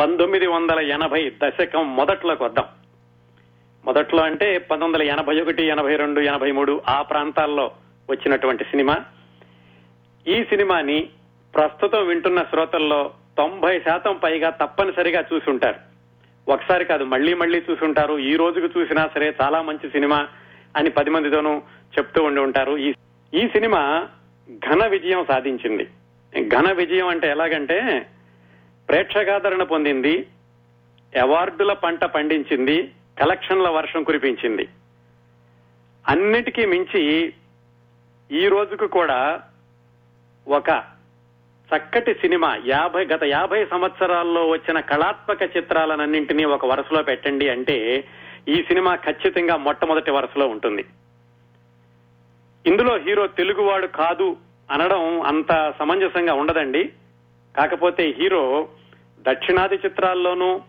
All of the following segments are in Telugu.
పంతొమ్మిది వందల ఎనభై దశకం మొదట్లోకి వద్దాం మొదట్లో అంటే పంతొమ్మిది వందల ఎనభై ఒకటి ఎనభై రెండు ఎనభై మూడు ఆ ప్రాంతాల్లో వచ్చినటువంటి సినిమా. ఈ సినిమాని ప్రస్తుతం వింటున్న శ్రోతల్లో తొంభై శాతం పైగా తప్పనిసరిగా చూసుంటారు. ఒకసారి కాదు మళ్ళీ మళ్ళీ చూసుంటారు. ఈ రోజుకు చూసినా సరే చాలా మంచి సినిమా అని పది మందితోనూ చెప్తూ ఉండి ఉంటారు. ఈ ఈ సినిమా ఘన విజయం సాధించింది. ఘన విజయం అంటే ఎలాగంటే ప్రేక్షకాదరణ పొందింది అవార్డుల పంట పండించింది కలెక్షన్ల వర్షం కురిపించింది. అన్నిటికీ మించి ఈ రోజుకు కూడా ఒక చక్కటి సినిమా యాభై గత యాభై సంవత్సరాల్లో వచ్చిన కళాత్మక చిత్రాలన్నింటినీ ఒక వరుసలో పెట్టండి అంటే ఈ సినిమా ఖచ్చితంగా మొట్టమొదటి వరుసలో ఉంటుంది. ఇందులో హీరో తెలుగువాడు కాదు అనడం అంత సమంజసంగా ఉండదండి. కాకపోతే హీరో దక్షిణాది చిత్రాల్లోనూ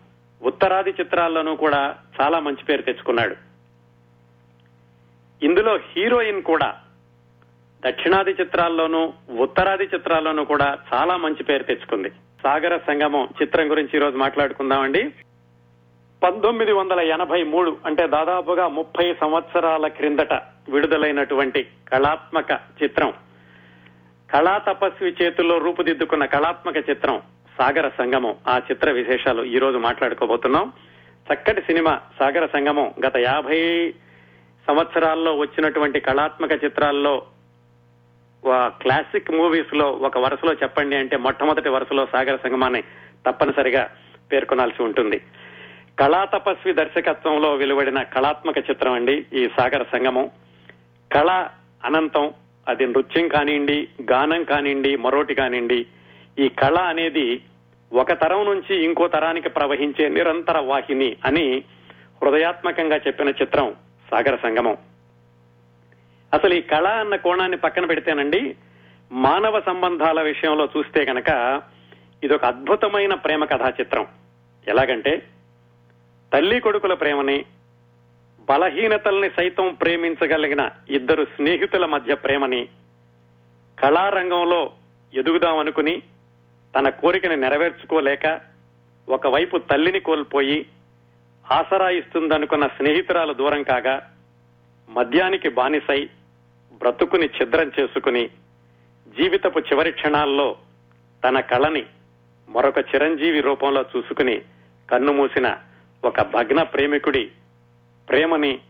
ఉత్తరాది చిత్రాల్లోనూ కూడా చాలా మంచి పేరు తెచ్చుకున్నాడు. ఇందులో హీరోయిన్ కూడా దక్షిణాది చిత్రాల్లోనూ ఉత్తరాది చిత్రాల్లోనూ కూడా చాలా మంచి పేరు తెచ్చుకుంది. సాగర సంగమం చిత్రం గురించి ఈరోజు మాట్లాడుకుందామండి. పంతొమ్మిది వందల ఎనభై మూడు అంటే దాదాపుగా ముప్పై సంవత్సరాల క్రిందట విడుదలైనటువంటి కళాత్మక చిత్రం. కళా తపస్వి చేతుల్లో రూపుదిద్దుకున్న కళాత్మక చిత్రం. సాగర సంగమం ఆ చిత్ర విశేషాలు ఈ రోజు మాట్లాడుకోబోతున్నాం. చక్కటి సినిమా సాగర సంగమం గత యాభై సంవత్సరాల్లో వచ్చినటువంటి కళాత్మక చిత్రాల్లో క్లాసిక్ మూవీస్లో ఒక వరుసలో చెప్పండి అంటే మొట్టమొదటి వరుసలో సాగర సంగమాన్ని తప్పనిసరిగా పేర్కొనాల్సి ఉంటుంది. కళా తపస్వి దర్శకత్వంలో వెలువడిన కళాత్మక చిత్రం అండి ఈ సాగర సంగమం. కళ అనంతం అది నృత్యం కానివ్వండి గానం కానివ్వండి మరోటి కానివ్వండి ఈ కళ అనేది ఒక తరం నుంచి ఇంకో తరానికి ప్రవహించే నిరంతర వాహిని అని హృదయాత్మకంగా చెప్పిన చిత్రం సాగర సంగమం. అసలు ఈ కళ అన్న కోణాన్ని పక్కన పెడితేనండి మానవ సంబంధాల విషయంలో చూస్తే కనుక ఇది ఒక అద్భుతమైన ప్రేమ కథా చిత్రం. ఎలాగంటే తల్లి కొడుకుల ప్రేమని బలహీనతల్ని సైతం ప్రేమించగలిగిన ఇద్దరు స్నేహితుల మధ్య ప్రేమని కళారంగంలో ఎదుగుదామనుకుని తన కోరికను నెరవేర్చుకోలేక ఒకవైపు తల్లిని కోల్పోయి ఆసరా ఇస్తుందనుకున్న స్నేహితురాలు దూరం కాగా మద్యానికి బానిసై బ్రతుకుని ఛిద్రం చేసుకుని జీవితపు చివరి క్షణాల్లో తన కళని మరొక చిరంజీవి రూపంలో చూసుకుని కన్నుమూసిన ఒక భగ్న ప్రేమికుడి ప్రేమని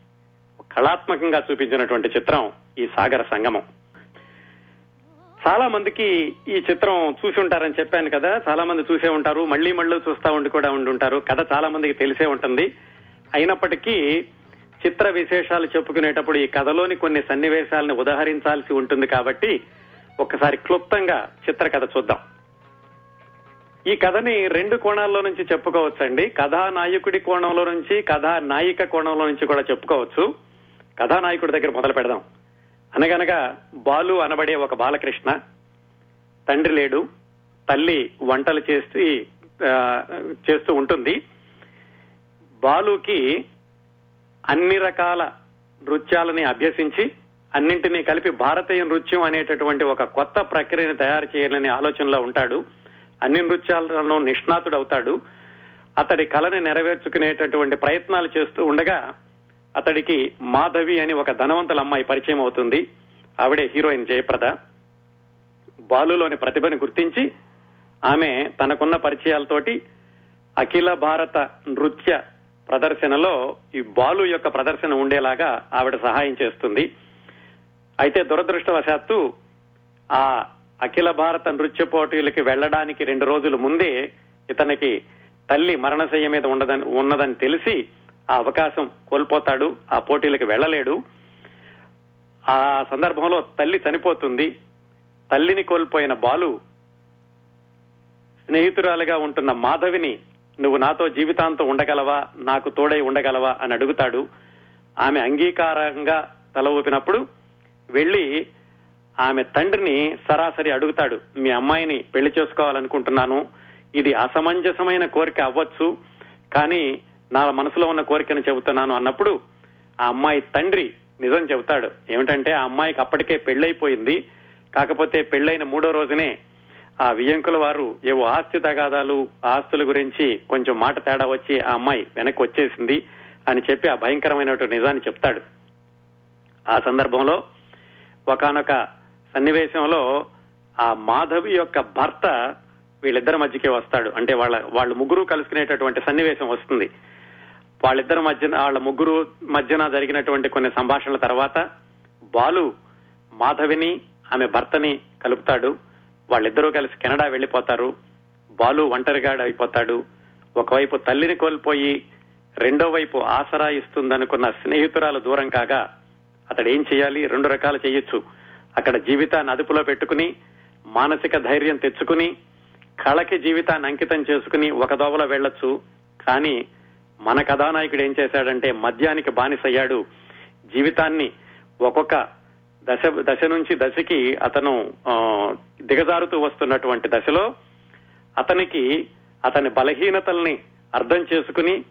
కళాత్మకంగా చూపించినటువంటి చిత్రం ఈ సాగర సంగమం. చాలా మందికి ఈ చిత్రం చూసి ఉంటారని చెప్పాను కదా. చాలా మంది చూసే ఉంటారు. మళ్ళీ మళ్ళీ చూస్తా ఉండి కూడా ఉండి ఉంటారు. కథ చాలా మందికి తెలిసే ఉంటుంది. అయినప్పటికీ చిత్ర విశేషాలు చెప్పుకునేటప్పుడు ఈ కథలోని కొన్ని సన్నివేశాలను ఉదహరించాల్సి ఉంటుంది కాబట్టి ఒకసారి క్లుప్తంగా చిత్రకథ చూద్దాం. ఈ కథని రెండు కోణాల్లో నుంచి చెప్పుకోవచ్చండి. కథానాయకుడి కోణంలో నుంచి కథానాయిక కోణంలో నుంచి కూడా చెప్పుకోవచ్చు. కథానాయకుడి దగ్గర మొదలు పెడదాం. అనగనగా బాలు అనబడే ఒక బాలకృష్ణ. తండ్రి లేడు. తల్లి వంటలు చేసి చేస్తూ ఉంటుంది. బాలుకి అన్ని రకాల నృత్యాలని అభ్యసించి అన్నింటినీ కలిపి భారతీయ నృత్యం అనేటటువంటి ఒక కొత్త ప్రక్రియను తయారు చేయాలనే ఆలోచనలో ఉంటాడు. అన్ని నృత్యాలను నిష్ణాతుడవుతాడు. అతడి కళని నెరవేర్చుకునేటటువంటి ప్రయత్నాలు చేస్తూ ఉండగా అతడికి మాధవి అని ఒక ధనవంతుల అమ్మాయి పరిచయం అవుతుంది. ఆవిడే హీరోయిన్ జయప్రద. బాలులోని ప్రతిభని గుర్తించి ఆమె తనకున్న పరిచయాలతోటి అఖిల భారత నృత్య ప్రదర్శనలో ఈ బాలు యొక్క ప్రదర్శన ఉండేలాగా ఆవిడ సహాయం చేస్తుంది. అయితే దురదృష్టవశాత్తు ఆ అఖిల భారత నృత్య పోటీలకి వెళ్ళడానికి రెండు రోజుల ముందే ఇతనికి తల్లి మరణశయ్య మీద ఉండదని ఉన్నదని తెలిసి ఆ అవకాశం కోల్పోతాడు ఆ పోటీలకు వెళ్ళలేడు. ఆ సందర్భంలో తల్లి చనిపోతుంది. తల్లిని కోల్పోయిన బాలు స్నేహితురాలుగా ఉంటున్న మాధవిని నువ్వు నాతో జీవితాంతం ఉండగలవా? నాకు తోడై ఉండగలవా? అని అడుగుతాడు. ఆమె అంగీకారంగా తల ఊపినప్పుడు వెళ్ళి ఆమె తండ్రిని సరాసరి అడుగుతాడు మీ అమ్మాయిని పెళ్ళి చేసుకోవాలనుకుంటున్నాను. ఇది అసమంజసమైన కోరిక అవ్వచ్చు కానీ నా మనసులో ఉన్న కోరికను చెబుతున్నాను అన్నప్పుడు ఆ అమ్మాయి తండ్రి నిజం చెబుతాడు. ఏమిటంటే ఆ అమ్మాయికి అప్పటికే పెళ్ళైపోయింది కాకపోతే పెళ్ళైన మూడో రోజునే ఆ వియంకుల వారు ఏవో ఆస్తి తగాదాలు ఆస్తుల గురించి కొంచెం మాట తేడా వచ్చి ఆ అమ్మాయి వెనక్కి వచ్చేసింది అని చెప్పి ఆ భయంకరమైనటువంటి నిజాన్ని చెప్తాడు. ఆ సందర్భంలో ఒకనొక సన్నివేశంలో ఆ మాధవి యొక్క భర్త వీళ్ళిద్దరి మధ్యకే వస్తాడు. అంటే వాళ్ళ వాళ్ళు ముగ్గురు కలుసుకునేటటువంటి సన్నివేశం వస్తుంది. వాళ్ళిద్దరి మధ్యన వాళ్ళ ముగ్గురు మధ్యన జరిగినటువంటి కొన్ని సంభాషణల తర్వాత బాలు మాధవిని ఆమె భర్తని కలుపుతాడు. వాళ్ళిద్దరూ కలిసి కెనడా వెళ్ళిపోతారు బాలు ఒంటరిగాడు అయిపోతాడు. ఒకవైపు తల్లిని కోల్పోయి రెండో వైపు ఆసరా ఇస్తుందనుకున్న స్నేహితురాలు దూరం కాగా అతడు ఏం చేయాలి? రెండు రకాలు చేయొచ్చు. అక్కడ జీవితాన్ని అదుపులో పెట్టుకుని మానసిక ధైర్యం తెచ్చుకుని కళకి జీవితాన్ని అంకితం చేసుకుని ఒక దోవలో వెళ్ళొచ్చు కానీ మన కథానాయకుడు ఏం చేశాడంటే మద్యానికి బానిసయ్యాడు. జీవితాన్ని ఒక్కొక్క దశ దశ నుంచి దశకి అతను దిగజారుతూ వస్తున్నటువంటి దశలో అతనికి అతని బలహీనతల్ని అర్థం చేసుకుని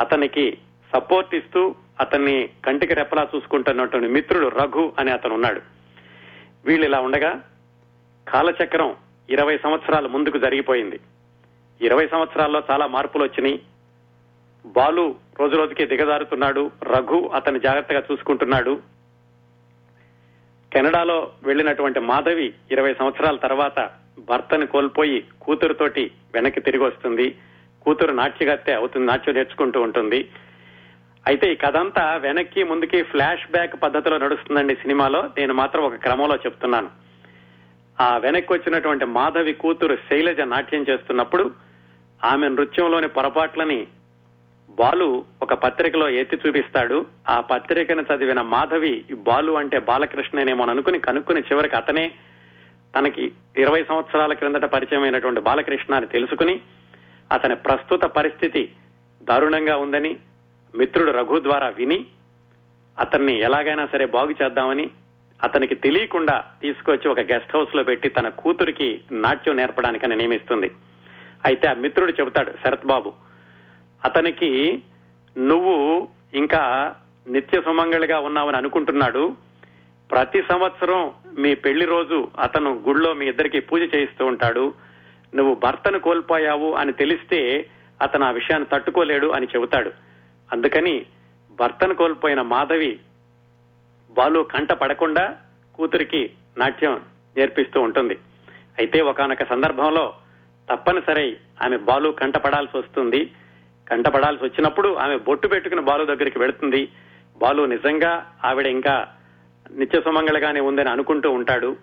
అతనికి సపోర్ట్ ఇస్తూ అతన్ని కంటికి రెప్పలా చూసుకుంటున్నటువంటి మిత్రుడు రఘు అని అతను ఉన్నాడు. వీళ్ళు ఇలా ఉండగా కాలచక్రం ఇరవై సంవత్సరాల ముందుకు జరిగిపోయింది. ఇరవై సంవత్సరాల్లో చాలా మార్పులు వచ్చినాయి. బాలు రోజు రోజుకి దిగజారుతున్నాడు. రఘు అతన్ని జాగ్రత్తగా చూసుకుంటున్నాడు. కెనడాలో వెళ్ళినటువంటి మాధవి ఇరవై సంవత్సరాల తర్వాత భర్తను కోల్పోయి కూతురుతోటి వెనక్కి తిరిగి వస్తుంది. కూతురు నాట్యగత్తె అవుతుంది నాట్యం నేర్చుకుంటూ ఉంటుంది. అయితే ఈ కథ అంతా వెనక్కి ముందుకి ఫ్లాష్ బ్యాక్ పద్ధతిలో నడుస్తుందండి సినిమాలో. నేను మాత్రం ఒక క్రమంలో చెప్తున్నాను. ఆ వెనక్కి వచ్చినటువంటి మాధవి కూతురు శైలజ నాట్యం చేస్తున్నప్పుడు ఆమె నృత్యంలోని పొరపాట్లని బాలు ఒక పత్రికలో ఎత్తి చూపిస్తాడు. ఆ పత్రికను చదివిన మాధవి బాలు అంటే బాలకృష్ణనేమో అనుకుని కనుక్కుని చివరికి అతనే తనకి ఇరవై సంవత్సరాల క్రిందట పరిచయమైనటువంటి బాలకృష్ణ అని తెలుసుకుని అతని ప్రస్తుత పరిస్థితి దారుణంగా ఉందని మిత్రుడు రఘు ద్వారా విని అతన్ని ఎలాగైనా సరే బాగు చేద్దామని అతనికి తెలియకుండా తీసుకొచ్చి ఒక గెస్ట్ హౌస్లో పెట్టి తన కూతురికి నాట్యం నేర్పడానికని నియమిస్తుంది. అయితే ఆ మిత్రుడు చెబుతాడు శరత్ బాబు అతనికి నువ్వు ఇంకా నిత్య సుమంగళిగా ఉన్నావని అనుకుంటున్నాడు. ప్రతి సంవత్సరం మీ పెళ్ళి రోజు అతను గుళ్ళో మీ ఇద్దరికి పూజ చేయిస్తూ ఉంటాడు. నువ్వు భర్తను కోల్పోయావు అని తెలిస్తే అతను ఆ విషయాన్ని తట్టుకోలేడు అని చెబుతాడు. అందుకని భర్తను కోల్పోయిన మాధవి బాలు కంట పడకుండా కూతురికి నాట్యం నేర్పిస్తూ ఉంటుంది. అయితే ఒకనొక సందర్భంలో తప్పనిసరి ఆమె బాలు కంట పడాల్సి వస్తుంది. కంటపడాల్సి వచ్చినప్పుడు ఆమె బొట్టు పెట్టుకుని బాలు దగ్గరికి వెళుతుంది. బాలు నిజంగా ఆవిడ ఇంకా నిత్య సుమంగళగానే ఉందని అనుకుంటూ ఉంటాడు.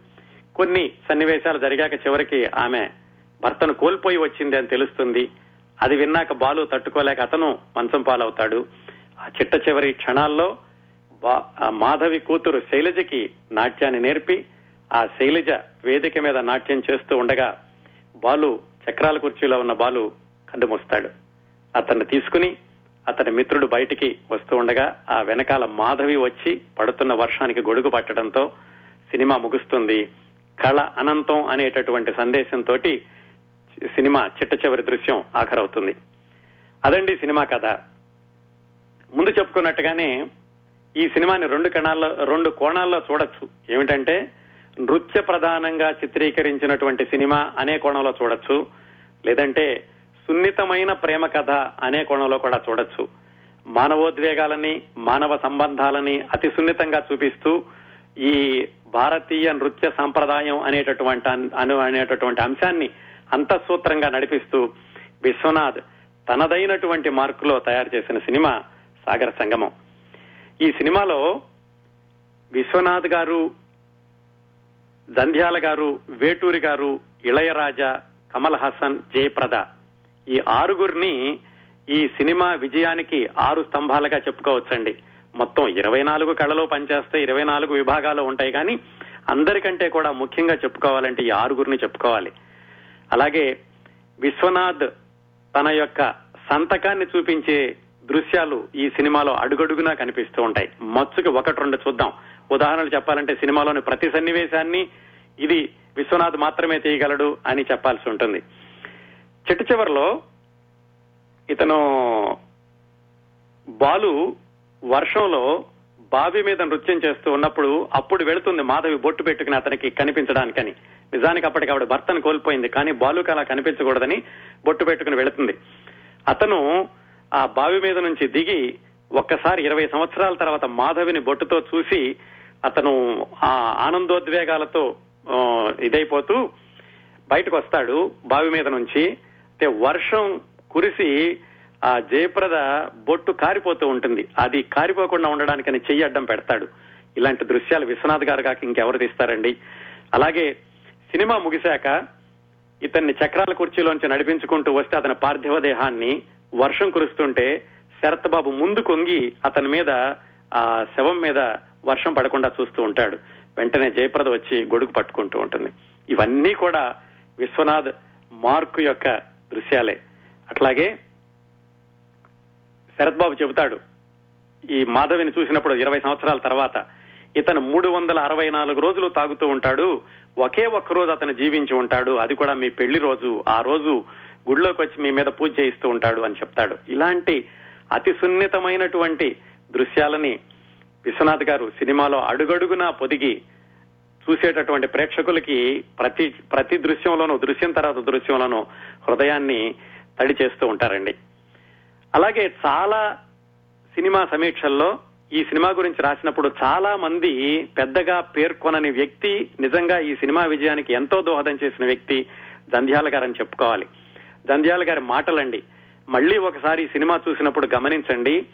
కొన్ని సన్నివేశాలు జరిగాక చివరికి ఆమె భర్తను కోల్పోయి వచ్చింది అని తెలుస్తుంది. అది విన్నాక బాలు తట్టుకోలేక అతను మంచం పాలవుతాడు. ఆ చిట్ట చివరి క్షణాల్లో బా- మాధవి కూతురు శైలజకి నాట్యాన్ని నేర్పి ఆ శైలజ వేదిక మీద నాట్యం చేస్తూ ఉండగా బాలు చక్రాల కుర్చీలో ఉన్న బాలు కన్ను అతన్ని తీసుకుని అతని మిత్రుడు బయటికి వస్తూ ఉండగా ఆ వెనకాల మాధవి వచ్చి పడుతున్న వర్షానికి గొడుగు పట్టడంతో సినిమా ముగుస్తుంది. కళ అనంతం అనేటటువంటి సందేశంతో సినిమా చిట్ట చివరి దృశ్యం ఆఖరవుతుంది. అదండి సినిమా కథ. ముందు చెప్పుకున్నట్టుగానే ఈ సినిమాని రెండు కణాల్లో రెండు కోణాల్లో చూడొచ్చు. ఏమిటంటే నృత్య ప్రధానంగా చిత్రీకరించినటువంటి సినిమా అనే కోణంలో చూడొచ్చు. లేదంటే సున్నితమైన ప్రేమ కథ అనే కోణంలో కూడా చూడొచ్చు. మానవోద్వేగాలని మానవ సంబంధాలని అతి సున్నితంగా చూపిస్తూ ఈ భారతీయ నృత్య సాంప్రదాయం అనేటటువంటి అను అనేటటువంటి అంశాన్ని అంతఃసూత్రంగా నడిపిస్తూ విశ్వనాథ్ తనదైనటువంటి మార్కులో తయారు చేసిన సినిమా సాగర సంగమం. ఈ సినిమాలో విశ్వనాథ్ గారు జంధ్యాల గారు వేటూరి గారు ఇళయరాజా కమల్ హాసన్ జయప్రద ఈ ఆరుగురిని ఈ సినిమా విజయానికి ఆరు స్తంభాలుగా చెప్పుకోవచ్చండి. మొత్తం ఇరవై నాలుగు కళలో పనిచేస్తే ఇరవై నాలుగు విభాగాలు ఉంటాయి కానీ అందరికంటే కూడా ముఖ్యంగా చెప్పుకోవాలంటే ఈ ఆరుగురిని చెప్పుకోవాలి. అలాగే విశ్వనాథ్ తన యొక్క సంతకాన్ని చూపించే దృశ్యాలు ఈ సినిమాలో అడుగడుగునా కనిపిస్తూ ఉంటాయి. మచ్చుకి ఒకటి రెండు చూద్దాం. ఉదాహరణలు చెప్పాలంటే సినిమాలోని ప్రతి సన్నివేశాన్ని ఇది విశ్వనాథ్ మాత్రమే తీయగలడు అని చెప్పాల్సి ఉంటుంది. చిట్ట చివరిలో ఇతను బాలు వర్షంలో బావి మీద నృత్యం చేస్తూ ఉన్నప్పుడు అప్పుడు వెళుతుంది మాధవి బొట్టు పెట్టుకుని అతనికి కనిపించడానికని. నిజానికి అప్పటికి ఆవిడ భర్తను కోల్పోయింది కానీ బాలుకి అలా కనిపించకూడదని బొట్టు పెట్టుకుని వెళుతుంది. అతను ఆ బావి మీద నుంచి దిగి ఒక్కసారి ఇరవై సంవత్సరాల తర్వాత మాధవిని బొట్టుతో చూసి అతను ఆ ఆనందోద్వేగాలతో ఇదైపోతూ బయటకు వస్తాడు బావి మీద నుంచి. అంటే వర్షం కురిసి ఆ జయప్రద బొట్టు కారిపోతూ ఉంటుంది. అది కారిపోకుండా ఉండడానికని చెయ్యి అడ్డం పెడతాడు. ఇలాంటి దృశ్యాలు విశ్వనాథ్ గారు కాక ఇంకెవరు తీస్తారండి? అలాగే సినిమా ముగిశాక ఇతన్ని చక్రాల కుర్చీలోంచి నడిపించుకుంటూ వస్తే అతని పార్థివ దేహాన్ని వర్షం కురుస్తుంటే శరత్ బాబు ముందు కొంగి అతని మీద ఆ శవం మీద వర్షం పడకుండా చూస్తూ ఉంటాడు. వెంటనే జయప్రద వచ్చి గొడుగు పట్టుకుంటూ ఉంటుంది. ఇవన్నీ కూడా విశ్వనాథ్ మార్కు యొక్క దృశ్యాలే. అట్లాగే శరత్ బాబు చెబుతాడు ఈ మాధవిని చూసినప్పుడు ఇరవై సంవత్సరాల తర్వాత ఇతను మూడు వందల అరవై నాలుగు రోజులు తాగుతూ ఉంటాడు ఒకే ఒక్క రోజు అతను జీవించి ఉంటాడు అది కూడా మీ పెళ్ళి రోజు ఆ రోజు గుడిలోకి వచ్చి మీ మీద పూజ చేయిస్తూ ఉంటాడు అని చెప్తాడు. ఇలాంటి అతి సున్నితమైనటువంటి దృశ్యాలని విశ్వనాథ్ గారు సినిమాలో అడుగడుగునా పొదిగి చూసేటటువంటి ప్రేక్షకులకి ప్రతి ప్రతి దృశ్యంలోనూ దృశ్యం తర్వాత దృశ్యంలోనూ హృదయాన్ని తడి చేస్తూ ఉంటారండి. అలాగే చాలా సినిమా సమీక్షల్లో ఈ సినిమా గురించి రాసినప్పుడు చాలా మంది పెద్దగా పేర్కొనని వ్యక్తి నిజంగా ఈ సినిమా విజయానికి ఎంతో దోహదం చేసిన వ్యక్తి జంధ్యాల గారని చెప్పుకోవాలి. జంధ్యాల గారి మాటలండి. మళ్ళీ ఒకసారి సినిమా చూసినప్పుడు గమనించండి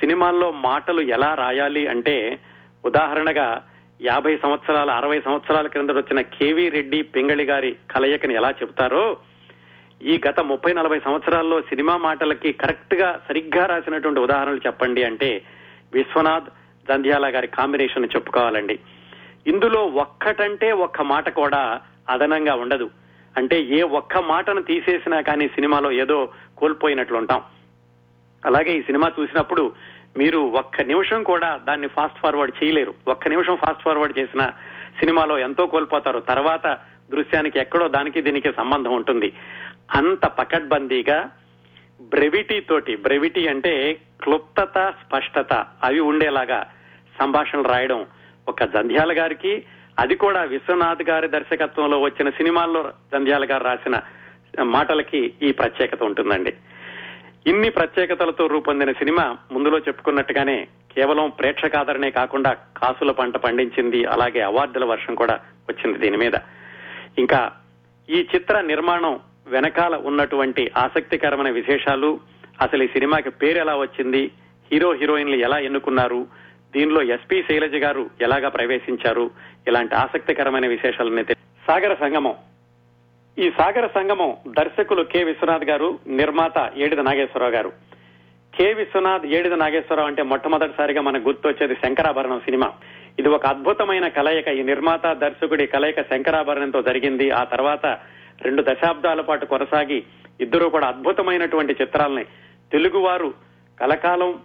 సినిమాల్లో మాటలు ఎలా రాయాలి అంటే ఉదాహరణగా యాభై సంవత్సరాల అరవై సంవత్సరాల క్రింద వచ్చిన కేవీ రెడ్డి పింగళి గారి కలయికని ఎలా చెప్తారో ఈ గత ముప్పై నలభై సంవత్సరాల్లో సినిమా మాటలకి కరెక్ట్గా సరిగ్గా రాసినటువంటి ఉదాహరణలు చెప్పండి అంటే విశ్వనాథ్ జంధ్యాల గారి కాంబినేషన్ చెప్పుకోవాలండి. ఇందులో ఒక్కటంటే ఒక్క మాట కూడా అదనంగా ఉండదు. అంటే ఏ ఒక్క మాటను తీసేసినా కానీ సినిమాలో ఏదో కోల్పోయినట్లు ఉంటాం అలాగే ఈ సినిమా చూసినప్పుడు మీరు ఒక్క నిమిషం కూడా దాన్ని ఫాస్ట్ ఫార్వర్డ్ చేయలేరు. ఒక్క నిమిషం ఫాస్ట్ ఫార్వర్డ్ చేసిన సినిమాలో ఎంతో కోల్పోతారు. తర్వాత దృశ్యానికి ఎక్కడో దానికి దీనికి సంబంధం ఉంటుంది. అంత పకడ్బందీగా బ్రెవిటీ తోటి బ్రెవిటీ అంటే క్లుప్తత స్పష్టత అవి ఉండేలాగా సంభాషణలు రాయడం ఒక జంధ్యాల గారికి అది కూడా విశ్వనాథ్ గారి దర్శకత్వంలో వచ్చిన సినిమాల్లో జంధ్యాల గారు రాసిన మాటలకి ఈ ప్రత్యేకత ఉంటుందండి. ఇన్ని ప్రత్యేకతలతో రూపొందిన సినిమా ముందులో చెప్పుకున్నట్టుగానే కేవలం ప్రేక్షకాదరణే కాకుండా కాసుల పంట పండించింది అలాగే అవార్డుల వర్షం కూడా వచ్చింది దీని మీద. ఇంకా ఈ చిత్ర నిర్మాణం వెనకాల ఉన్నటువంటి ఆసక్తికరమైన విశేషాలు అసలు ఈ సినిమాకి పేరు ఎలా వచ్చింది హీరో హీరోయిన్లు ఎలా ఎన్నుకున్నారు దీనిలో ఎస్పి శైలజ గారు ఎలాగా ప్రవేశించారు ఇలాంటి ఆసక్తికరమైన విశేషాలన్నీ సాగర సంగమం. ఈ సాగర సంగమం దర్శకులు కె. విశ్వనాథ్ గారు నిర్మాత ఏడిద నాగేశ్వరరావు గారు. కె. విశ్వనాథ్ ఏడిద నాగేశ్వరరావు అంటే మొట్టమొదటిసారిగా మనకు గుర్తొచ్చేది శంకరాభరణం సినిమా. ఇది ఒక అద్భుతమైన కలయిక. ఈ నిర్మాత దర్శకుడి కలయిక శంకరాభరణంతో జరిగింది. ఆ తర్వాత రెండు దశాబ్దాల పాటు కొనసాగి ఇద్దరు కూడా అద్భుతమైనటువంటి చిత్రాలని తెలుగువారు కలకాలం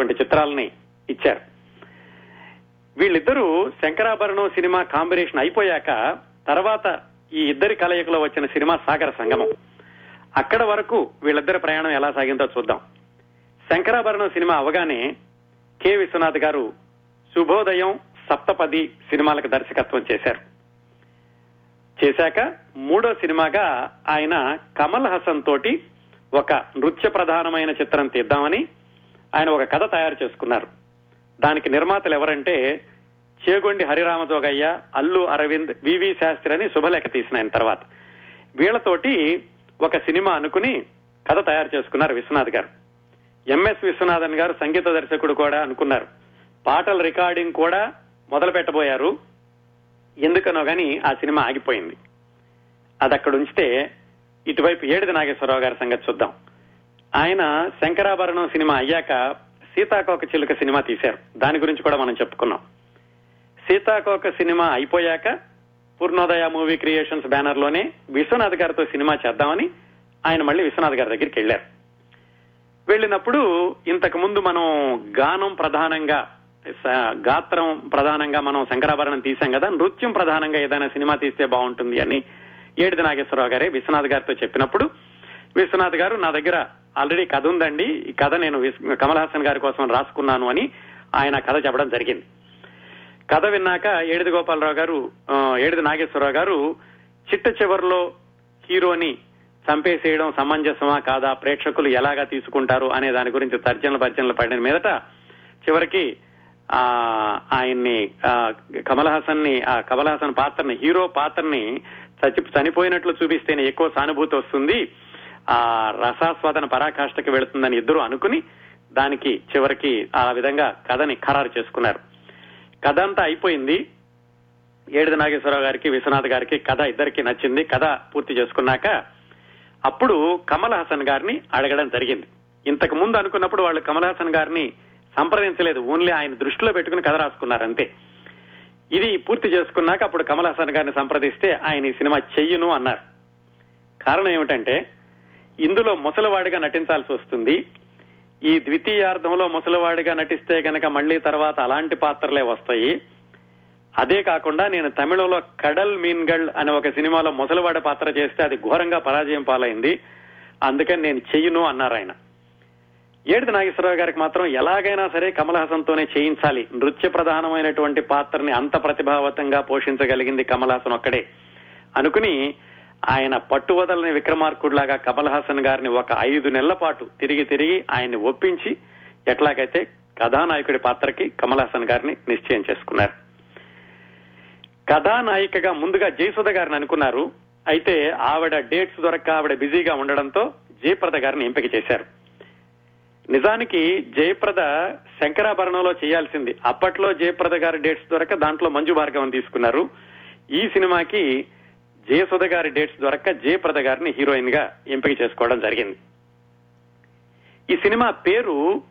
వంటి చిత్రాలని ఇచ్చారు. వీళ్ళిద్దరూ శంకరాభరణం సినిమా కాంబినేషన్ అయిపోయాక తర్వాత ఈ ఇద్దరి కలయికలో వచ్చిన సినిమా సాగర సంగమం. అక్కడ వరకు వీళ్ళిద్దరి ప్రయాణం ఎలా సాగిందో చూద్దాం. శంకరాభరణం సినిమా అవగానే కె. విశ్వనాథ్ గారు శుభోదయం సప్తపది సినిమాలకు దర్శకత్వం చేశారు. చేశాక మూడో సినిమాగా ఆయన కమల్ హసన్ తోటి ఒక నృత్య ప్రధానమైన చిత్రం తీద్దామని ఆయన ఒక కథ తయారు చేసుకున్నారు. దానికి నిర్మాతలు ఎవరంటే చేగొండి హరిరామజోగయ్య అల్లు అరవింద్ వివి శాస్త్రి అని శుభలేఖ తీసిన ఆయన తర్వాత. వీళ్ళతోటి ఒక సినిమా అనుకుని కథ తయారు చేసుకున్నారు విశ్వనాథ్ గారు. ఎంఎస్ విశ్వనాథన్ గారు సంగీత దర్శకుడు కూడా అనుకున్నారు. పాటల రికార్డింగ్ కూడా మొదలు పెట్టబోయారు ఎందుకనో గాని ఆ సినిమా ఆగిపోయింది. అది అక్కడ ఉంచితే ఇటువైపు ఏడిది నాగేశ్వరరావు గారి సంగతి చూద్దాం. ఆయన శంకరాభరణం సినిమా అయ్యాక సీతాకోక చిలుక సినిమా తీశారు. దాని గురించి కూడా మనం చెప్పుకున్నాం. సీతాకోక సినిమా అయిపోయాక పూర్ణోదయ మూవీ క్రియేషన్స్ బ్యానర్లోనే విశ్వనాథ్ గారితో సినిమా చేద్దామని ఆయన మళ్ళీ విశ్వనాథ్ గారి దగ్గరికి వెళ్ళారు వెళ్ళినప్పుడు ఇంతకు ముందు మనం గానం ప్రధానంగా గాత్రం ప్రధానంగా మనం శంకరాభరణం తీసాం కదా నృత్యం ప్రధానంగా ఏదైనా సినిమా తీస్తే బాగుంటుంది అని ఏడిది నాగేశ్వరరావు గారే విశ్వనాథ్ గారితో చెప్పినప్పుడు విశ్వనాథ్ గారు నా దగ్గర ఆల్రెడీ కథ ఉందండి ఈ కథ నేను కమల్ హాసన్ గారి కోసం రాసుకున్నాను అని ఆయన కథ చెప్పడం జరిగింది. కథ విన్నాక ఏడిది గోపాలరావు గారు ఏడిది నాగేశ్వరరావు గారు చిట్ట చివరిలో హీరోని చంపేసేయడం సమంజసమా కాదా ప్రేక్షకులు ఎలాగా తీసుకుంటారు అనే దాని గురించి తర్జనలు భర్జనలు పడిన మీదట చివరికి ఆయన్ని కమల్ హాసన్ని ఆ కమల్ హాసన్ పాత్రని హీరో పాత్రని చచ్చి చనిపోయినట్లు చూపిస్తేనే ఎక్కువ సానుభూతి వస్తుంది. ఆ రసాస్వాదన పరాకాష్ఠకి వెళుతుందని ఇద్దరు అనుకుని దానికి చివరికి ఆ విధంగా కథని ఖరారు చేసుకున్నారు. కథ అంతా అయిపోయింది. ఏడు నాగేశ్వరరావు గారికి విశ్వనాథ్ గారికి కథ ఇద్దరికి నచ్చింది. కథ పూర్తి చేసుకున్నాక అప్పుడు కమల్ హాసన్ గారిని అడగడం జరిగింది. ఇంతకు ముందు అనుకున్నప్పుడు వాళ్ళు కమల్ హాసన్ గారిని సంప్రదించలేదు. ఓన్లీ ఆయన దృష్టిలో పెట్టుకుని కథ రాసుకున్నారు అంతే. ఇది పూర్తి చేసుకున్నాక అప్పుడు కమల్ హాసన్ గారిని సంప్రదిస్తే ఆయన ఈ సినిమా చెయ్యను అన్నారు. కారణం ఏమిటంటే ఇందులో ముసలివాడిగా నటించాల్సి వస్తుంది. ఈ ద్వితీయార్థంలో ముసలివాడిగా నటిస్తే కనుక మళ్ళీ తర్వాత అలాంటి పాత్రలే వస్తాయి. అదే కాకుండా నేను తమిళంలో కడల్ మీన్గల్ అనే ఒక సినిమాలో ముసలివాడ పాత్ర చేస్తే అది ఘోరంగా పరాజయం పాలైంది. అందుకని నేను చెయ్యను అన్నారు ఆయన. ఏడు నాగేశ్వరరావు గారికి మాత్రం ఎలాగైనా సరే కమల్ హాసన్ తోనే చేయించాలి. నృత్య ప్రధానమైనటువంటి పాత్రని అంత ప్రతిభావంతంగా పోషించగలిగింది కమల్ హాసన్ ఒక్కడే. అనుకుని ఆయన పట్టువదలని విక్రమార్కుడిలాగా కమల్ హాసన్ గారిని ఒక ఐదు నెలల పాటు తిరిగి తిరిగి ఆయన్ని ఒప్పించి ఎట్లాగైతే కథానాయకుడి పాత్రకి కమల్ హాసన్ గారిని నిశ్చయం చేసుకున్నారు. కథానాయికగా ముందుగా జయసుధ గారిని అనుకున్నారు. అయితే ఆవిడ డేట్స్ దొరక్క ఆవిడ బిజీగా ఉండడంతో జయప్రద గారిని ఎంపిక చేశారు. నిజానికి జయప్రద శంకరాభరణంలో చేయాల్సింది. అప్పట్లో జయప్రద గారి డేట్స్ దొరక దాంట్లో మంజు భార్గవం తీసుకున్నారు. ఈ సినిమాకి జయసుధ గారి డేట్స్ దొరక్క జయప్రద గారిని హీరోయిన్గా ఎంపిక చేసుకోవడం జరిగింది. ఈ సినిమా పేరు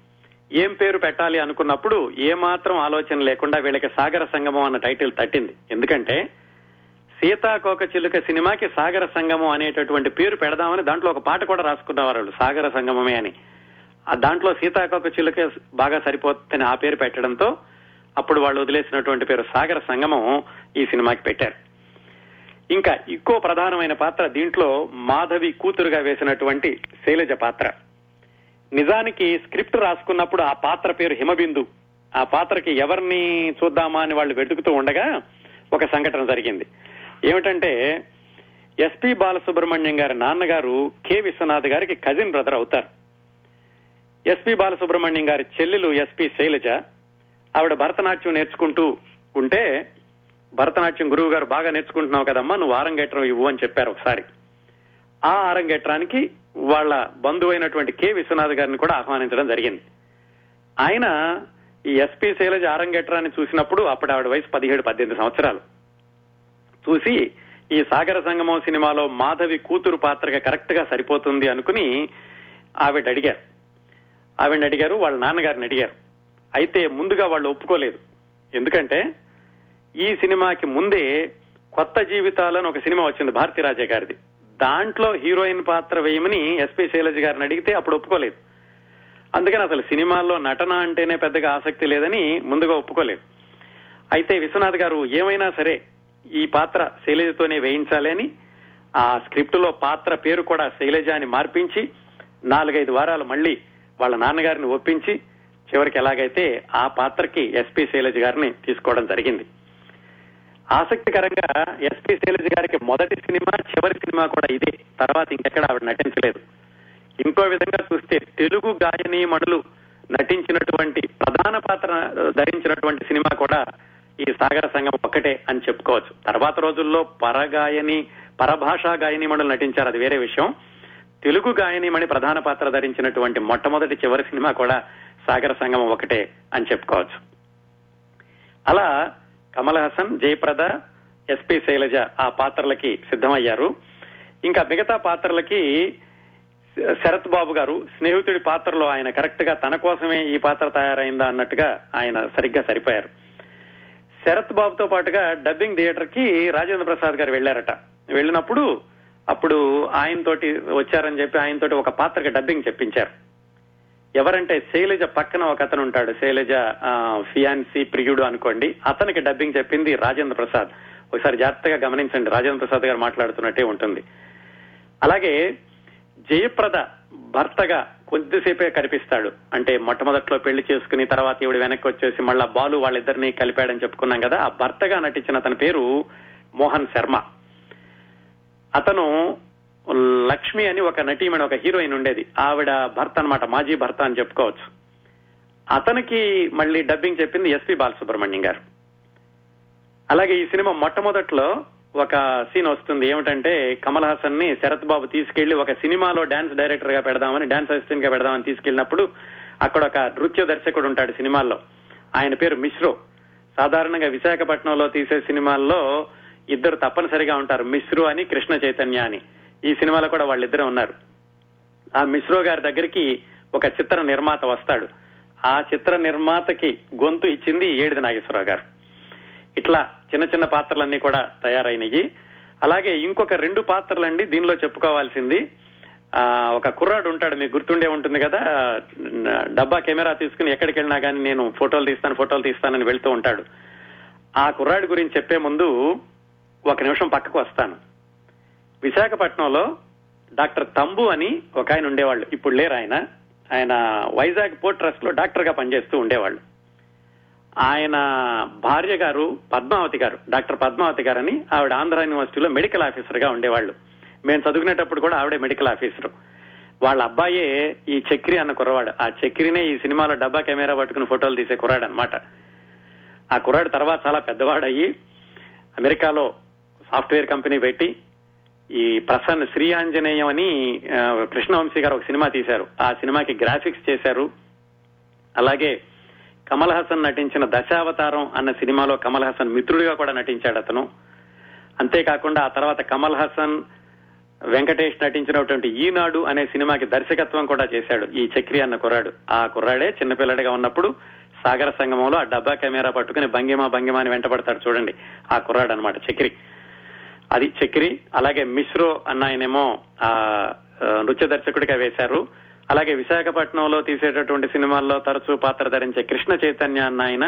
ఏం పేరు పెట్టాలి అనుకున్నప్పుడు ఏమాత్రం ఆలోచన లేకుండా వీళ్ళకి సాగర సంగమం అన్న టైటిల్ తట్టింది. ఎందుకంటే సీతాకోక చిలుక సినిమాకి సాగర సంగమం అనేటటువంటి పేరు పెడదామని దాంట్లో ఒక పాట కూడా రాసుకున్నవారు వాళ్ళు సాగర సంగమమే అని. ఆ దాంట్లో సీతాకోక చిలుక బాగా సరిపోతుందని ఆ పేరు పెట్టడంతో అప్పుడు వాళ్ళు వదిలేసినటువంటి పేరు సాగర సంగమం ఈ సినిమాకి పెట్టారు. ఇంకా ఇంకో ప్రధానమైన పాత్ర దీంట్లో మాధవి కూతురుగా వేసినటువంటి శైలజ పాత్ర. నిజానికి స్క్రిప్ట్ రాసుకున్నప్పుడు ఆ పాత్ర పేరు హిమబిందు. ఆ పాత్రకి ఎవరిని చూద్దామా అని వాళ్ళు వెతుకుతూ ఉండగా ఒక సంఘటన జరిగింది. ఏమిటంటే ఎస్పి బాలసుబ్రహ్మణ్యం గారి నాన్నగారు కె విశ్వనాథ్ గారికి కజిన్ బ్రదర్ అవుతారు. ఎస్పి బాలసుబ్రహ్మణ్యం గారి చెల్లెలు ఎస్పి శైలజ. ఆవిడ భరతనాట్యం నేర్చుకుంటూ ఉంటే భరతనాట్యం గురువు గారు బాగా నేర్చుకుంటున్నావు కదమ్మా నువ్వు ఆరంగేట్రం ఇవ్వు అని చెప్పారు ఒకసారి. ఆ ఆరంగేట్రానికి వాళ్ళ బంధువైనటువంటి కె. విశ్వనాథ్ గారిని కూడా ఆహ్వానించడం జరిగింది. ఆయన ఈ ఎస్పి శైలజ ఆరంగేట్రాన్ని చూసినప్పుడు అప్పుడు ఆవిడ వయసు పదిహేడు పద్దెనిమిది సంవత్సరాలు. చూసి ఈ సాగర సంగమం సినిమాలో మాధవి కూతురు పాత్రగా కరెక్ట్గా సరిపోతుంది అనుకుని ఆవిడ అడిగారు. ఆవిడ అడిగారు వాళ్ళ నాన్నగారిని అడిగారు. అయితే ముందుగా వాళ్ళు ఒప్పుకోలేదు. ఎందుకంటే ఈ సినిమాకి ముందే కొత్త జీవితాలను ఒక సినిమా వచ్చింది భారతీ రాజా గారిది. దాంట్లో హీరోయిన్ పాత్ర వేయమని ఎస్పి శైలజ్ గారిని అడిగితే అప్పుడు ఒప్పుకోలేదు. అందుకని అసలు సినిమాల్లో నటన అంటేనే పెద్దగా ఆసక్తి లేదని ముందుగా ఒప్పుకోలేదు. అయితే విశ్వనాథ్ గారు ఏమైనా సరే ఈ పాత్ర శైలజతోనే వేయించాలి అని ఆ స్క్రిప్ట్లో పాత్ర పేరు కూడా శైలజ అని మార్పించి నాలుగైదు వారాలు మళ్ళీ వాళ్ళ నాన్నగారిని ఒప్పించి చివరికి ఎలాగైతే ఆ పాత్రకి ఎస్పి శైలజ్ గారిని తీసుకోవడం జరిగింది. ఆసక్తికరంగా ఎస్పి శైలజ గారికి మొదటి సినిమా చివరి సినిమా కూడా ఇదే. తర్వాత ఇంకెక్కడ ఆవిడ నటించలేదు. ఇంకో విధంగా చూస్తే తెలుగు గాయనీమణులు నటించినటువంటి ప్రధాన పాత్ర ధరించినటువంటి సినిమా కూడా ఈ సాగర సంఘం ఒక్కటే అని చెప్పుకోవచ్చు. తర్వాత రోజుల్లో పరగాయని పరభాషా గాయనీమణులు నటించారు. అది వేరే విషయం. తెలుగు గాయనీమణి ప్రధాన పాత్ర ధరించినటువంటి మొట్టమొదటి చివరి సినిమా కూడా సాగర సంగమం ఒకటే అని చెప్పుకోవచ్చు. అలా కమల్ హాసన్ జయప్రద ఎస్పి శైలజ ఆ పాత్రలకి సిద్ధమయ్యారు. ఇంకా మిగతా పాత్రలకి శరత్ బాబు గారు స్నేహితుడి పాత్రలో ఆయన కరెక్ట్గా తన కోసమే ఈ పాత్ర తయారైందా అన్నట్టుగా ఆయన సరిగ్గా సరిపోయారు. శరత్ బాబుతో పాటుగా డబ్బింగ్ థియేటర్కి రాజేంద్ర ప్రసాద్ గారు వెళ్ళారట వెళ్ళినప్పుడు అప్పుడు ఆయనతోటి వచ్చారని చెప్పి ఆయనతోటి ఒక పాత్రకి డబ్బింగ్ చెప్పించారు. ఎవరంటే శైలజ పక్కన ఒక అతను ఉంటాడు శైలజ ఫియాన్సీ ప్రియుడు అనుకోండి. అతనికి డబ్బింగ్ చెప్పింది రాజేంద్ర ప్రసాద్. ఒకసారి జాగ్రత్తగా గమనించండి రాజేంద్ర ప్రసాద్ గారు మాట్లాడుతున్నట్టే ఉంటుంది. అలాగే జయప్రద భర్తగా కొద్దిసేపే కనిపిస్తాడు. అంటే మొట్టమొదట్లో పెళ్ళి చేసుకుని తర్వాత ఈవిడ వెనక్కి వచ్చేసి మళ్ళా బాలు వాళ్ళిద్దరిని కలిపాడని చెప్పుకున్నాం కదా ఆ భర్తగా నటించిన అతని పేరు మోహన్ శర్మ. అతను లక్ష్మి అని ఒక నటీమణి ఒక హీరోయిన్ ఉండేది. ఆవిడ భర్త అన్నమాట మాజీ భర్త అని చెప్పుకోవచ్చు. అతనికి మళ్ళీ డబ్బింగ్ చెప్పింది ఎస్పి బాలసుబ్రహ్మణ్యం గారు. అలాగే ఈ సినిమా మొట్టమొదట్లో ఒక సీన్ వస్తుంది. ఏమిటంటే కమల్ హాసన్ని శరత్ బాబు తీసుకెళ్ళి ఒక సినిమాలో డాన్స్ డైరెక్టర్గా పెడదామని డాన్స్ అసిస్టెంట్గా పెడదామని తీసుకెళ్ళినప్పుడు అక్కడ ఒక నృత్య దర్శకుడు ఉంటాడు సినిమాల్లో. ఆయన పేరు మిశ్రో. సాధారణంగా విశాఖపట్నంలో తీసే సినిమాల్లో ఇద్దరు తప్పనిసరిగా ఉంటారు. మిశ్రు అని కృష్ణ చైతన్య అని. ఈ సినిమాలో కూడా వాళ్ళిద్దరే ఉన్నారు. ఆ మిశ్రో గారి దగ్గరికి ఒక చిత్ర నిర్మాత వస్తాడు. ఆ చిత్ర నిర్మాతకి గొంతు ఇచ్చింది ఏడిది నాగేశ్వరరావు గారు. ఇట్లా చిన్న చిన్న పాత్రలన్నీ కూడా తయారైనవి అలాగే ఇంకొక రెండు పాత్రలండి దీనిలో చెప్పుకోవాల్సింది. ఆ ఒక కుర్రాడు ఉంటాడు మీకు గుర్తుండే ఉంటుంది కదా? డబ్బా కెమెరా తీసుకుని ఎక్కడికి వెళ్ళినా కానీ నేను ఫోటోలు తీస్తాను ఫోటోలు తీస్తానని వెళ్తూ ఉంటాడు. ఆ కుర్రాడి గురించి చెప్పే ముందు ఒక నిమిషం పక్కకు వస్తాను. విశాఖపట్నంలో డాక్టర్ తంబు అని ఒక ఆయన ఉండేవాళ్ళు. ఇప్పుడు లేరు ఆయన. ఆయన వైజాగ్ పోర్ట్ ట్రస్ట్లో డాక్టర్గా పనిచేస్తూ ఉండేవాళ్ళు. ఆయన భార్య గారు పద్మావతి గారు డాక్టర్ పద్మావతి గారని ఆవిడ ఆంధ్ర యూనివర్సిటీలో మెడికల్ ఆఫీసర్గా ఉండేవాళ్ళు. మేము చదువుకునేటప్పుడు కూడా ఆవిడే మెడికల్ ఆఫీసర్. వాళ్ళ అబ్బాయే ఈ చక్రి అన్న కుర్రవాడు. ఆ చక్రినే ఈ సినిమాలో డబ్బా కెమెరా పట్టుకుని ఫోటోలు తీసే కుర్రాడు అనమాట ఆ కుర్రాడు తర్వాత చాలా పెద్దవాడయ్యి అమెరికాలో సాఫ్ట్వేర్ కంపెనీ పెట్టి ఈ ప్రసన్న శ్రీ ఆంజనేయం అని కృష్ణవంశీ గారు ఒక సినిమా తీశారు. ఆ సినిమాకి గ్రాఫిక్స్ చేశారు. అలాగే కమల్ హాసన్ నటించిన దశావతారం అన్న సినిమాలో కమల్ హాసన్ మిత్రుడిగా కూడా నటించాడు అతను. అంతేకాకుండా ఆ తర్వాత కమల్ హాసన్ వెంకటేష్ నటించినటువంటి ఈనాడు అనే సినిమాకి దర్శకత్వం కూడా చేశాడు. ఈ చక్రి అన్న కుర్రాడు. ఆ కుర్రాడే చిన్నపిల్లడిగా ఉన్నప్పుడు సాగర సంగమంలో ఆ డబ్బా కెమెరా పట్టుకుని భంగిమా భంగిమా అని వెంటబడతాడు చూడండి. ఆ కుర్రాడు అనమాట చక్రి. అది చక్రి అలాగే మిశ్రో అన్న ఆయనేమో ఆ నృత్య దర్శకుడిగా వేశారు. అలాగే విశాఖపట్నంలో తీసేటటువంటి సినిమాల్లో తరచూ పాత్ర ధరించే కృష్ణ చైతన్య అన్న ఆయన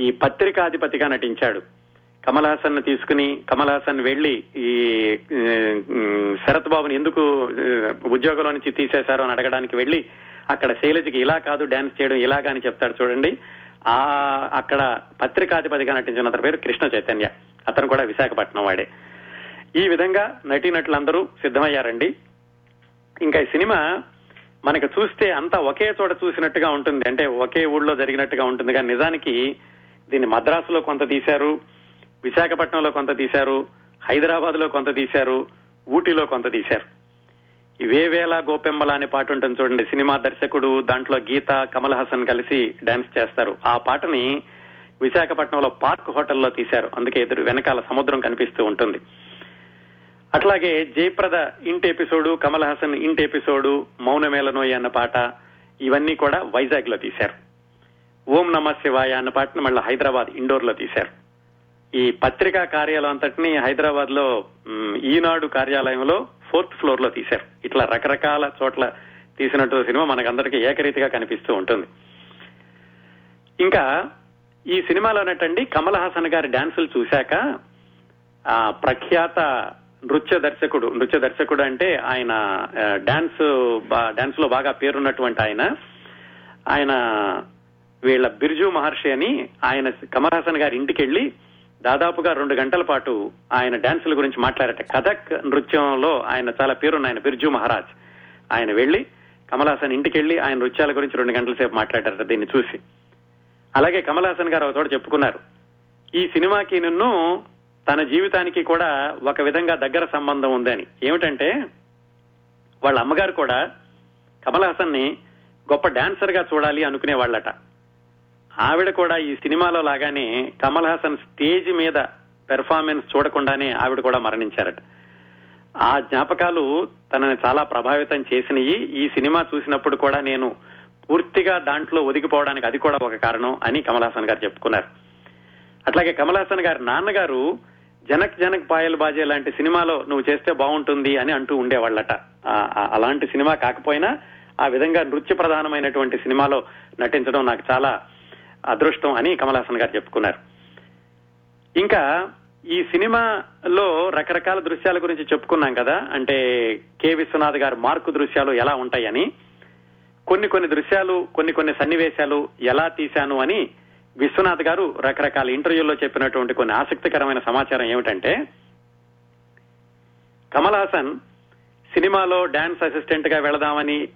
ఈ పత్రికాధిపతిగా నటించాడు. కమల్ హాసన్ను తీసుకుని కమల్ హాసన్ వెళ్ళి ఈ శరత్ బాబుని ఎందుకు ఉద్యోగంలో నుంచి తీసేశారు అని అడగడానికి వెళ్ళి అక్కడ శైలజకి ఇలా కాదు డాన్స్ చేయడం ఇలాగా అని చెప్తాడు చూడండి. ఆ అక్కడ పత్రికాధిపతిగా నటించిన అతని పేరు కృష్ణ చైతన్య. అతను కూడా విశాఖపట్నం వాడే. ఈ విధంగా నటీనటులందరూ సిద్ధమయ్యారండి. ఇంకా ఈ సినిమా మనకు చూస్తే అంతా ఒకే చోట చూసినట్టుగా ఉంటుంది. అంటే ఒకే ఊళ్ళో జరిగినట్టుగా ఉంటుంది. కానీ నిజానికి దీన్ని మద్రాసులో కొంత తీశారు విశాఖపట్నంలో కొంత తీశారు హైదరాబాద్లో కొంత తీశారు ఊటీలో కొంత తీశారు. ఇవేవేళ గోపెమ్మల అనే పాట ఉంటుంది చూడండి. సినిమా దర్శకుడు దాంట్లో గీత కమల్ హాసన్ కలిసి డాన్స్ చేస్తారు. ఆ పాటని విశాఖపట్నంలో పార్క్ హోటల్లో తీశారు. అందుకే ఎదురు వెనకాల సముద్రం కనిపిస్తూ ఉంటుంది. అట్లాగే జయప్రద ఇంటి ఎపిసోడు కమల్ హాసన్ ఇంటి ఎపిసోడు మౌనమేలనోయ్ అన్న పాట ఇవన్నీ కూడా వైజాగ్లో తీశారు. ఓం నమ శివాయ అన్న పాటను మళ్ళీ హైదరాబాద్ ఇండోర్లో తీశారు. ఈ పత్రికా కార్యాలయం అంతటిని హైదరాబాద్లో ఈనాడు కార్యాలయంలో ఫోర్త్ ఫ్లోర్లో తీశారు. ఇట్లా రకరకాల చోట్ల తీసినట్టు సినిమా మనకందరికీ ఏకరీతిగా కనిపిస్తూ ఉంటుంది. ఇంకా ఈ సినిమాలో కమల్ హాసన్ గారి డాన్సులు చూశాక ఆ ప్రఖ్యాత నృత్య దర్శకుడు నృత్య దర్శకుడు అంటే ఆయన డాన్స్ బా- డాన్స్లో బాగా పేరున్నటువంటి ఆయన. ఆయన వీళ్ళ బిర్జు మహర్షి అని ఆయన కమల్ హాసన్ గారి ఇంటికి వెళ్ళి దాదాపుగా రెండు గంటల పాటు ఆయన డాన్సుల గురించి మాట్లాడట. కథక్ నృత్యంలో ఆయన చాలా పేరున్న ఆయన బిర్జు మహారాజ్. ఆయన వెళ్ళి కమల్ హాసన్ ఇంటికి వెళ్ళి ఆయన నృత్యాల గురించి రెండు గంటల సేపు మాట్లాడారట దీన్ని చూసి. అలాగే కమల్ హాసన్ గారు ఒక చోట చెప్పుకున్నారు. ఈ సినిమాకి నిన్ను తన జీవితానికి కూడా ఒక విధంగా దగ్గర సంబంధం ఉందని ఏమిటంటే వాళ్ళ అమ్మగారు కూడా కమల్ హాసన్ని గొప్ప డాన్సర్గా చూడాలి అనుకునే వాళ్ళట. ఆవిడ కూడా ఈ సినిమాలో లాగానే కమల్ హాసన్ స్టేజ్ మీద పెర్ఫార్మెన్స్ చూడకుండానే ఆవిడ కూడా మరణించారట. ఆ జ్ఞాపకాలు తనని చాలా ప్రభావితం చేసినవి ఈ సినిమా చూసినప్పుడు కూడా నేను పూర్తిగా దాంట్లో ఒదిగిపోవడానికి అది కూడా ఒక కారణం అని కమలాసన్ గారు చెప్పుకున్నారు. అట్లాగే కమలాసన్ గారి నాన్నగారు జనక్ జనక్ పాయల్ బాజే లాంటి సినిమాలో నువ్వు చేస్తే బాగుంటుంది అని అంటూ ఉండేవాళ్ళట. అలాంటి సినిమా కాకపోయినా ఆ విధంగా నృత్య ప్రధానమైనటువంటి సినిమాలో నటించడం నాకు చాలా అదృష్టం అని కమలాసన్ గారు చెప్పుకున్నారు. ఇంకా ఈ సినిమాలో రకరకాల దృశ్యాల గురించి చెప్పుకున్నాం కదా అంటే కె. విశ్వనాథ్ గారు మార్కు దృశ్యాలు ఎలా ఉంటాయని. కొన్ని కొన్ని దృశ్యాలు కొన్ని కొన్ని సన్నివేశాలు ఎలా తీశాను అని విశ్వనాథ్ గారు రకరకాల ఇంటర్వ్యూల్లో చెప్పినటువంటి కొన్ని ఆసక్తికరమైన సమాచారం ఏమిటంటే కమల్ హాసన్ సినిమాలో డాన్స్ అసిస్టెంట్గా వెళదామని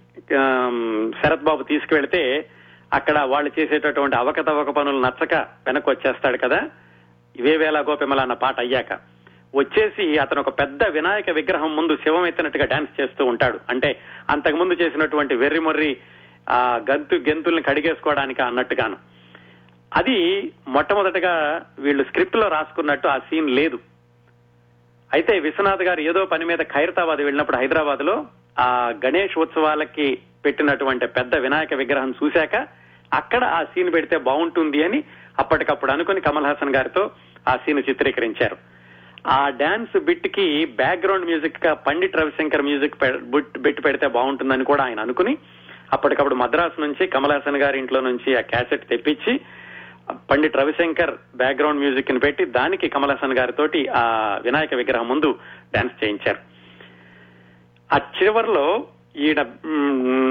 శరత్ బాబు తీసుకువెళ్తే అక్కడ వాళ్ళు చేసేటటువంటి అవకతవక పనులు నచ్చక వెనక్కి వచ్చేస్తాడు కదా. ఇవే వేళ గోపిమల అన్న పాట అయ్యాక. వచ్చేసి అతను ఒక పెద్ద వినాయక విగ్రహం ముందు శివం ఎత్తినట్టుగా డాన్స్ చేస్తూ ఉంటాడు. అంటే అంతకు ముందు చేసినటువంటి వెర్రి మొర్రి ఆ గంతు గెంతుల్ని కడిగేసుకోవడానికి అన్నట్టుగాను. అది మొట్టమొదటగా వీళ్ళు స్క్రిప్ట్లో రాసుకున్నట్టు ఆ సీన్ లేదు. అయితే విశ్వనాథ్ గారు ఏదో పని మీద ఖైరతాబాద్ వెళ్ళినప్పుడు హైదరాబాద్లో ఆ గణేష్ ఉత్సవాలకి పెట్టినటువంటి పెద్ద వినాయక విగ్రహం చూశాక అక్కడ ఆ సీన్ పెడితే బాగుంటుంది అని అప్పటికప్పుడు అనుకుని కమల్ హాసన్ గారితో ఆ సీన్ చిత్రీకరించారు. ఆ డాన్స్ బిట్కి బ్యాక్గ్రౌండ్ మ్యూజిక్గా పండిట్ రవిశంకర్ మ్యూజిక్ బిట్ పెడితే బాగుంటుందని కూడా ఆయన అనుకుని అప్పటికప్పుడు మద్రాసు నుంచి కమలాసన్ గారి ఇంట్లో నుంచి ఆ క్యాసెట్ తెప్పించి పండిట్ రవిశంకర్ బ్యాక్గ్రౌండ్ మ్యూజిక్ని పెట్టి దానికి కమలాసన్ గారితో గారితోటి ఆ వినాయక విగ్రహం ముందు డాన్స్ చేయించారు. ఆ చివరిలో ఈయన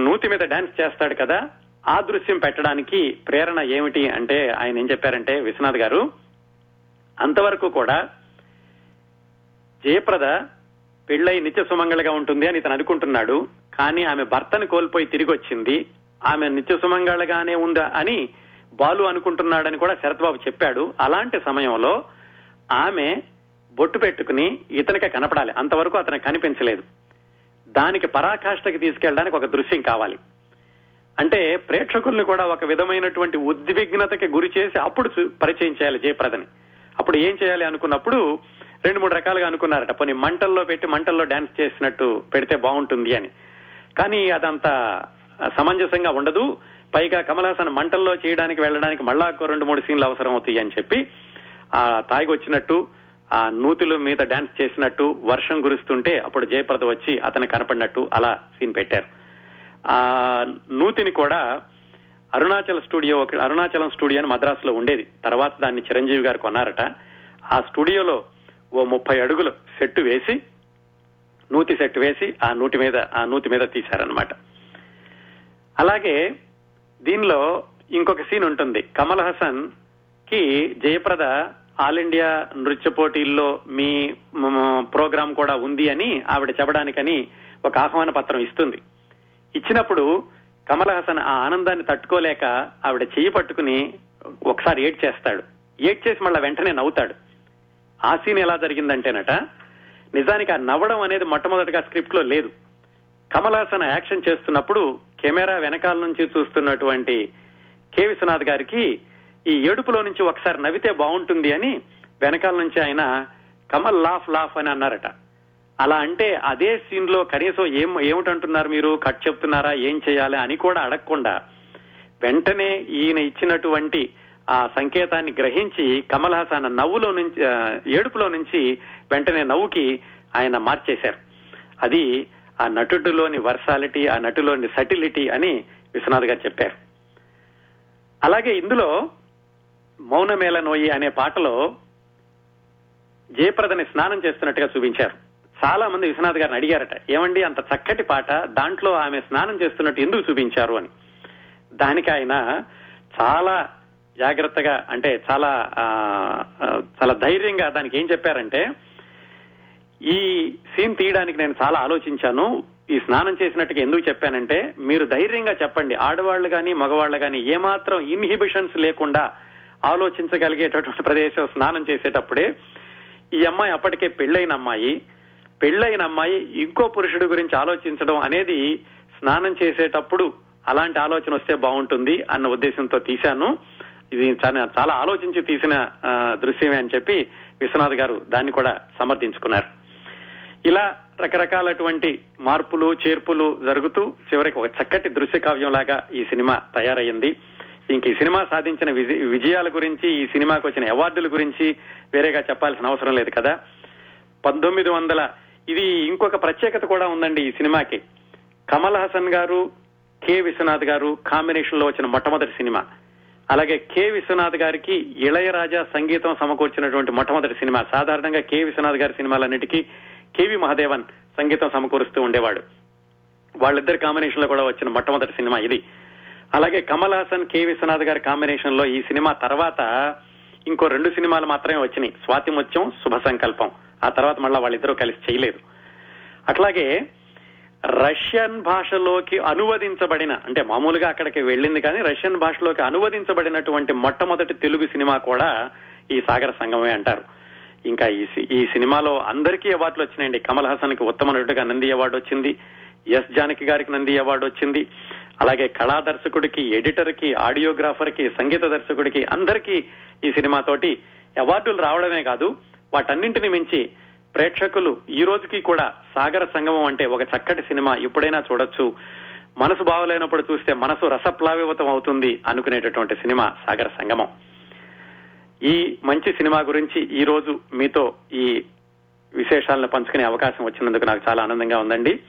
నూతి మీద డాన్స్ చేస్తాడు కదా ఆ దృశ్యం పెట్టడానికి ప్రేరణ ఏమిటి అంటే ఆయన ఏం చెప్పారంటే విశ్వనాథ్ గారు అంతవరకు కూడా జయప్రద పెళ్ళై నిత్య సుమంగళగా ఉంటుంది అని ఇతను అనుకుంటున్నాడు. కానీ ఆమె భర్తను కోల్పోయి తిరిగి వచ్చింది ఆమె నిత్య సుమంగళగానే ఉందా అని బాలు అనుకుంటున్నాడని కూడా శరత్బాబు చెప్పాడు. అలాంటి సమయంలో ఆమె బొట్టు పెట్టుకుని ఇతనికి కనపడాలి. అంతవరకు అతనికి కనిపించలేదు. దానికి పరాకాష్ఠకి తీసుకెళ్ళడానికి ఒక దృశ్యం కావాలి. అంటే ప్రేక్షకుల్ని కూడా ఒక విధమైనటువంటి ఉద్విగ్నతకి గురి చేసి అప్పుడు పరిచయం చేయాలి జయప్రదని. అప్పుడు ఏం చేయాలి అనుకున్నప్పుడు రెండు మూడు రకాలుగా అనుకున్నారట. కొన్ని మంటల్లో పెట్టి మంటల్లో డాన్స్ చేసినట్టు పెడితే బాగుంటుంది అని. కానీ అదంతా సమంజసంగా ఉండదు. పైగా కమల్ హాసన్ మంటల్లో చేయడానికి వెళ్ళడానికి మళ్ళా ఒక రెండు మూడు సీన్లు అవసరం అవుతాయి అని చెప్పి ఆ తాగి వచ్చినట్టు ఆ నూతుల మీద డాన్స్ చేసినట్టు వర్షం కురుస్తుంటే అప్పుడు జయప్రద వచ్చి అతను కనపడినట్టు అలా సీన్ పెట్టారు. ఆ నూతిని కూడా అరుణాచల్ స్టూడియో ఒక అరుణాచలం స్టూడియో అని మద్రాసులో ఉండేది. తర్వాత దాన్ని చిరంజీవి గారు కొన్నారట. ఆ స్టూడియోలో ఓ ముప్పై అడుగులు సెట్టు వేసి నూతి సెట్ వేసి ఆ నూటి మీద ఆ నూతి మీద తీశారనమాట అలాగే దీనిలో ఇంకొక సీన్ ఉంటుంది. కమల్ హాసన్కి జయప్రద ఆల్ ఇండియా నృత్య పోటీల్లో మీ ప్రోగ్రాం కూడా ఉంది అని ఆవిడ చెప్పడానికని ఒక ఆహ్వాన పత్రం ఇస్తుంది. ఇచ్చినప్పుడు కమల్ హాసన్ ఆ ఆనందాన్ని తట్టుకోలేక ఆవిడ చెయ్యి పట్టుకుని ఒకసారి ఏడ్ చేస్తాడు ఏడ్ చేసి మళ్ళీ వెంటనే నవ్వుతాడు. ఆ సీన్ ఎలా జరిగిందంటేనట నిజానికి ఆ నవ్వడం అనేది మొట్టమొదటిగా స్క్రిప్ట్లో లేదు. కమల్ హాసన్ యాక్షన్ చేస్తున్నప్పుడు కెమెరా వెనకాల నుంచి చూస్తున్నటువంటి కె. విశ్వనాథ్ గారికి ఈ ఏడుపులో నుంచి ఒకసారి నవ్వితే బాగుంటుంది అని వెనకాల నుంచి ఆయన కమల్ లాఫ్ లాఫ్ అని అన్నారట. అలా అంటే అదే సీన్లో కనీసం ఏం ఏమిటంటున్నారు మీరు? కట్ చెప్తున్నారా? ఏం చేయాలి? అని కూడా అడగకుండా వెంటనే ఈయన ఇచ్చినటువంటి ఆ సంకేతాన్ని గ్రహించి కమల్ హాసన్ నవ్వులో నుంచి ఏడుపులో నుంచి వెంటనే నవ్వుకి ఆయన మార్చేశారు. అది ఆ నటుడిలోని వర్సాలిటీ ఆ నటులోని సటిలిటీ అని విశ్వనాథ్ గారు చెప్పారు. అలాగే ఇందులో మౌనమేళ నోయి అనే పాటలో జయప్రదని స్నానం చేస్తున్నట్టుగా చూపించారు. చాలా మంది విశ్వనాథ్ గారిని అడిగారట ఏమండి అంత చక్కటి పాట దాంట్లో ఆమె స్నానం చేస్తున్నట్టు ఎందుకు చూపించారు? అని. దానికి ఆయన చాలా జాగ్రత్తగా అంటే చాలా చాలా ధైర్యంగా దానికి ఏం చెప్పారంటే ఈ సీన్ తీయడానికి నేను చాలా ఆలోచించాను. ఈ స్నానం చేసినట్టుగా ఎందుకు చెప్పానంటే మీరు ధైర్యంగా చెప్పండి. ఆడవాళ్ళు కానీ మగవాళ్ళు కానీ ఏమాత్రం ఇన్హిబిషన్స్ లేకుండా ఆలోచించగలిగేటటువంటి ప్రదేశం స్నానం చేసేటప్పుడే ఈ అమ్మాయి అప్పటికే పెళ్ళైన అమ్మాయి పెళ్ళైన అమ్మాయి ఇంకో పురుషుడి గురించి ఆలోచించడం అనేది స్నానం చేసేటప్పుడు అలాంటి ఆలోచన వస్తే బాగుంటుంది అన్న ఉద్దేశంతో తీశాను. ఇది చాలా చాలా ఆలోచించి తీసిన దృశ్యమే అని చెప్పి విశ్వనాథ్ గారు దాన్ని కూడా సమర్థించుకున్నారు. ఇలా రకరకాలటువంటి మార్పులు చేర్పులు జరుగుతూ చివరికి ఒక చక్కటి దృశ్య కావ్యం లాగా ఈ సినిమా తయారయ్యింది. ఇంక ఈ సినిమా సాధించిన విజయ- విజయాల గురించి ఈ సినిమాకు వచ్చిన అవార్డుల గురించి వేరేగా చెప్పాల్సిన అవసరం లేదు కదా. పంతొమ్మిది వందల ఇది ఇంకొక ప్రత్యేకత కూడా ఉందండి ఈ సినిమాకి. కమల్ హాసన్ గారు కె విశ్వనాథ్ గారు కాంబినేషన్లో వచ్చిన మొట్టమొదటి సినిమా. అలాగే కె విశ్వనాథ్ గారికి ఇళయరాజా సంగీతం సమకూర్చినటువంటి మొట్టమొదటి సినిమా. సాధారణంగా కె విశ్వనాథ్ గారి సినిమాలన్నిటికీ కెవి మహాదేవన్ సంగీతం సమకూరుస్తూ ఉండేవాడు. వాళ్ళిద్దరి కాంబినేషన్లో కూడా వచ్చిన మొట్టమొదటి సినిమా ఇది. అలాగే కమల్ హాసన్ కె విశ్వనాథ్ గారి కాంబినేషన్లో ఈ సినిమా తర్వాత ఇంకో రెండు సినిమాలు మాత్రమే వచ్చినాయి. స్వాతిముత్యం శుభ సంకల్పం. ఆ తర్వాత మళ్ళా వాళ్ళిద్దరూ కలిసి చేయలేదు. అట్లాగే రష్యన్ భాషలోకి అనువదించబడిన అంటే మామూలుగా అక్కడికి వెళ్ళింది కానీ రష్యన్ భాషలోకి అనువదించబడినటువంటి మొట్టమొదటి తెలుగు సినిమా కూడా ఈ సాగర సంగమే అంటారు. ఇంకా ఈ సి- ఈ సినిమాలో అందరికీ అవార్డులు వచ్చినాయండి. కమల్ హాసన్కి ఉత్తమ నటుడిగా నంది అవార్డు వచ్చింది. ఎస్ జానకి గారికి నంది అవార్డు వచ్చింది. అలాగే కళా దర్శకుడికి ఎడిటర్కి ఆడియోగ్రాఫర్కి సంగీత దర్శకుడికి అందరికీ ఈ సినిమాతోటి అవార్డులు రావడమే కాదు వాటన్నింటిని మించి ప్రేక్షకులు ఈ రోజుకి కూడా సాగర సంగమం అంటే ఒక చక్కటి సినిమా ఎప్పుడైనా చూడొచ్చు. మనసు బాగలేనప్పుడు చూస్తే మనసు రసప్లావితం అవుతుంది అనుకునేటటువంటి సినిమా సాగర సంగమం. ఈ మంచి సినిమా గురించి ఈ రోజు మీతో ఈ విశేషాలను పంచుకునే అవకాశం వచ్చినందుకు నాకు చాలా ఆనందంగా ఉందండి.